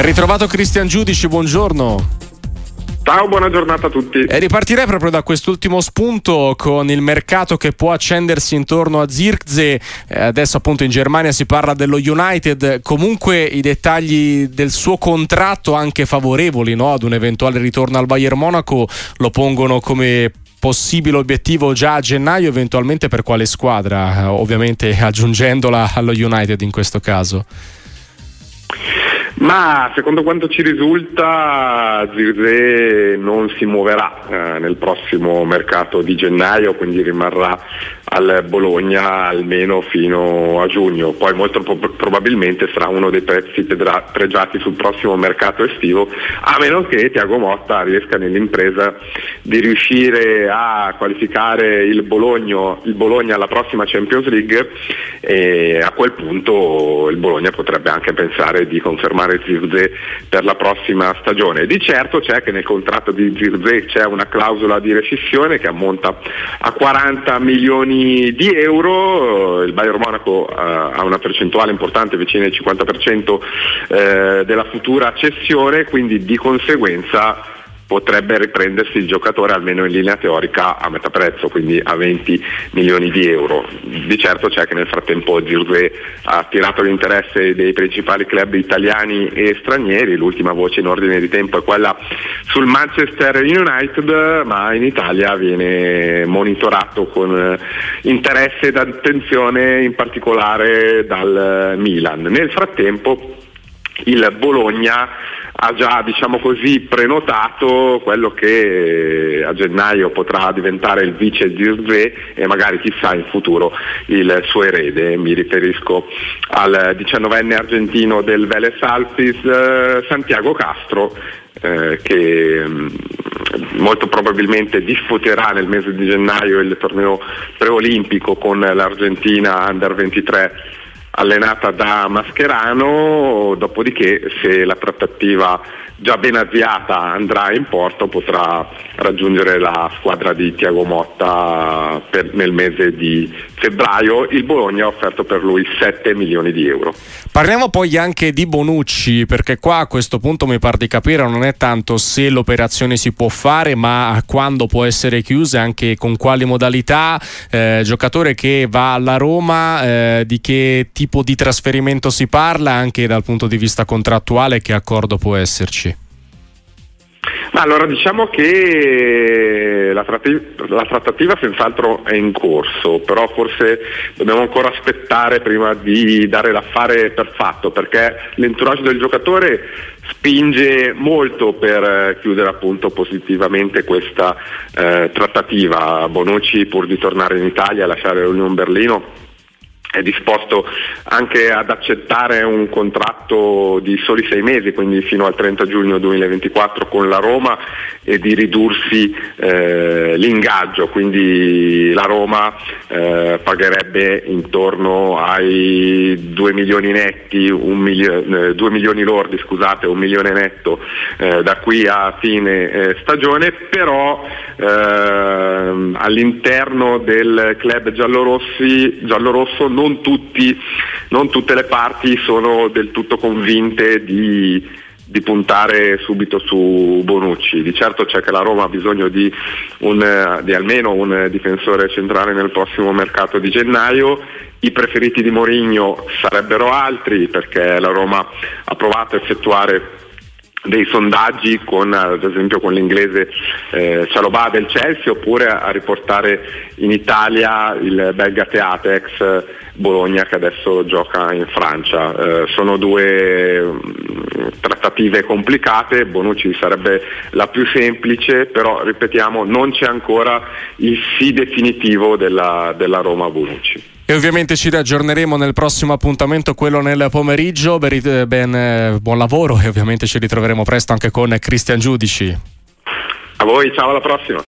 Ben ritrovato Cristian Giudici, buongiorno. Ciao, buona giornata a tutti. E ripartirei proprio da quest'ultimo spunto con il mercato che può accendersi intorno a Zirkze. Eh, adesso appunto in Germania si parla dello United. Comunque i dettagli del suo contratto anche favorevoli no? ad un eventuale ritorno al Bayern Monaco lo pongono come possibile obiettivo già a gennaio, eventualmente per quale squadra? Eh, ovviamente aggiungendola allo United in questo caso. Ma secondo quanto ci risulta Zirze non si muoverà eh, nel prossimo mercato di gennaio, quindi rimarrà al Bologna almeno fino a giugno. Poi molto probabilmente sarà uno dei prezzi pregiati sul prossimo mercato estivo, a meno che Tiago Motta riesca nell'impresa di riuscire a qualificare il Bologna, il Bologna alla prossima Champions League e a quel punto il Bologna potrebbe anche pensare di confermare Zirze per la prossima stagione. Di certo c'è che nel contratto di Zirze c'è una clausola di rescissione che ammonta a 40 milioni di euro, il Bayern Monaco uh, ha una percentuale importante vicina al 50% uh, della futura cessione, quindi di conseguenza potrebbe riprendersi il giocatore almeno in linea teorica a metà prezzo, quindi a 20 milioni di euro. Di certo c'è che nel frattempo Zirze ha attirato l'interesse dei principali club italiani e stranieri, l'ultima voce in ordine di tempo è quella sul Manchester United, ma in Italia viene monitorato con interesse ed attenzione in particolare dal Milan. Nel frattempo il Bologna ha già diciamo così, prenotato quello che a gennaio potrà diventare il vice Zirze e magari chissà in futuro il suo erede. Mi riferisco al diciannovenne argentino del Vélez Alpis, eh, Santiago Castro, eh, che mh, mm, molto probabilmente disputerà nel mese di gennaio il torneo preolimpico con l'Argentina Under 23 allenata da Mascherano, dopodiché se la trattativa già ben avviata andrà in porto potrà raggiungere la squadra di Tiago Motta per, nel mese di febbraio. Il Bologna ha offerto per lui 7 milioni di euro. Parliamo poi anche di Bonucci, perché qua a questo punto mi pare di capire non è tanto se l'operazione si può fare, ma quando può essere chiusa anche con quali modalità. Eh, giocatore che va alla Roma, eh, di che tipo di trasferimento si parla anche dal punto di vista contrattuale, che accordo può esserci? Allora diciamo che la, tratti- la, trattativa senz'altro è in corso, però forse dobbiamo ancora aspettare prima di dare l'affare per fatto, perché l'entourage del giocatore spinge molto per chiudere appunto positivamente questa eh, trattativa. Bonucci pur di tornare in Italia e lasciare l'Unione Berlino è disposto anche ad accettare un contratto di soli sei mesi, quindi fino al 30 giugno 2024 con la Roma e di ridursi eh, l'ingaggio, quindi la Roma eh, pagherebbe intorno ai 2 milioni netti, milio- eh, 2 milioni lordi, scusate, un milione netto eh, da qui a fine eh, stagione, però ehm, all'interno del club giallorosso non, tutti, non tutte le parti sono del tutto convinte di, di puntare subito su Bonucci. Di certo c'è che la Roma ha bisogno di, un, di, almeno un difensore centrale nel prossimo mercato di gennaio. I preferiti di Mourinho sarebbero altri perché la Roma ha provato a effettuare dei sondaggi con ad esempio con l'inglese eh, Cialobà del Chelsea oppure a riportare in Italia il belga Teate ex Bologna che adesso gioca in Francia. Eh, sono due mm, trattative complicate, Bonucci sarebbe la più semplice, però ripetiamo non c'è ancora il sì definitivo della, della Roma Bonucci. E ovviamente ci riaggiorneremo nel prossimo appuntamento, quello nel pomeriggio. Ben, ben, eh, buon lavoro e ovviamente ci ritroveremo presto anche con Cristian Giudici. A voi, ciao alla prossima.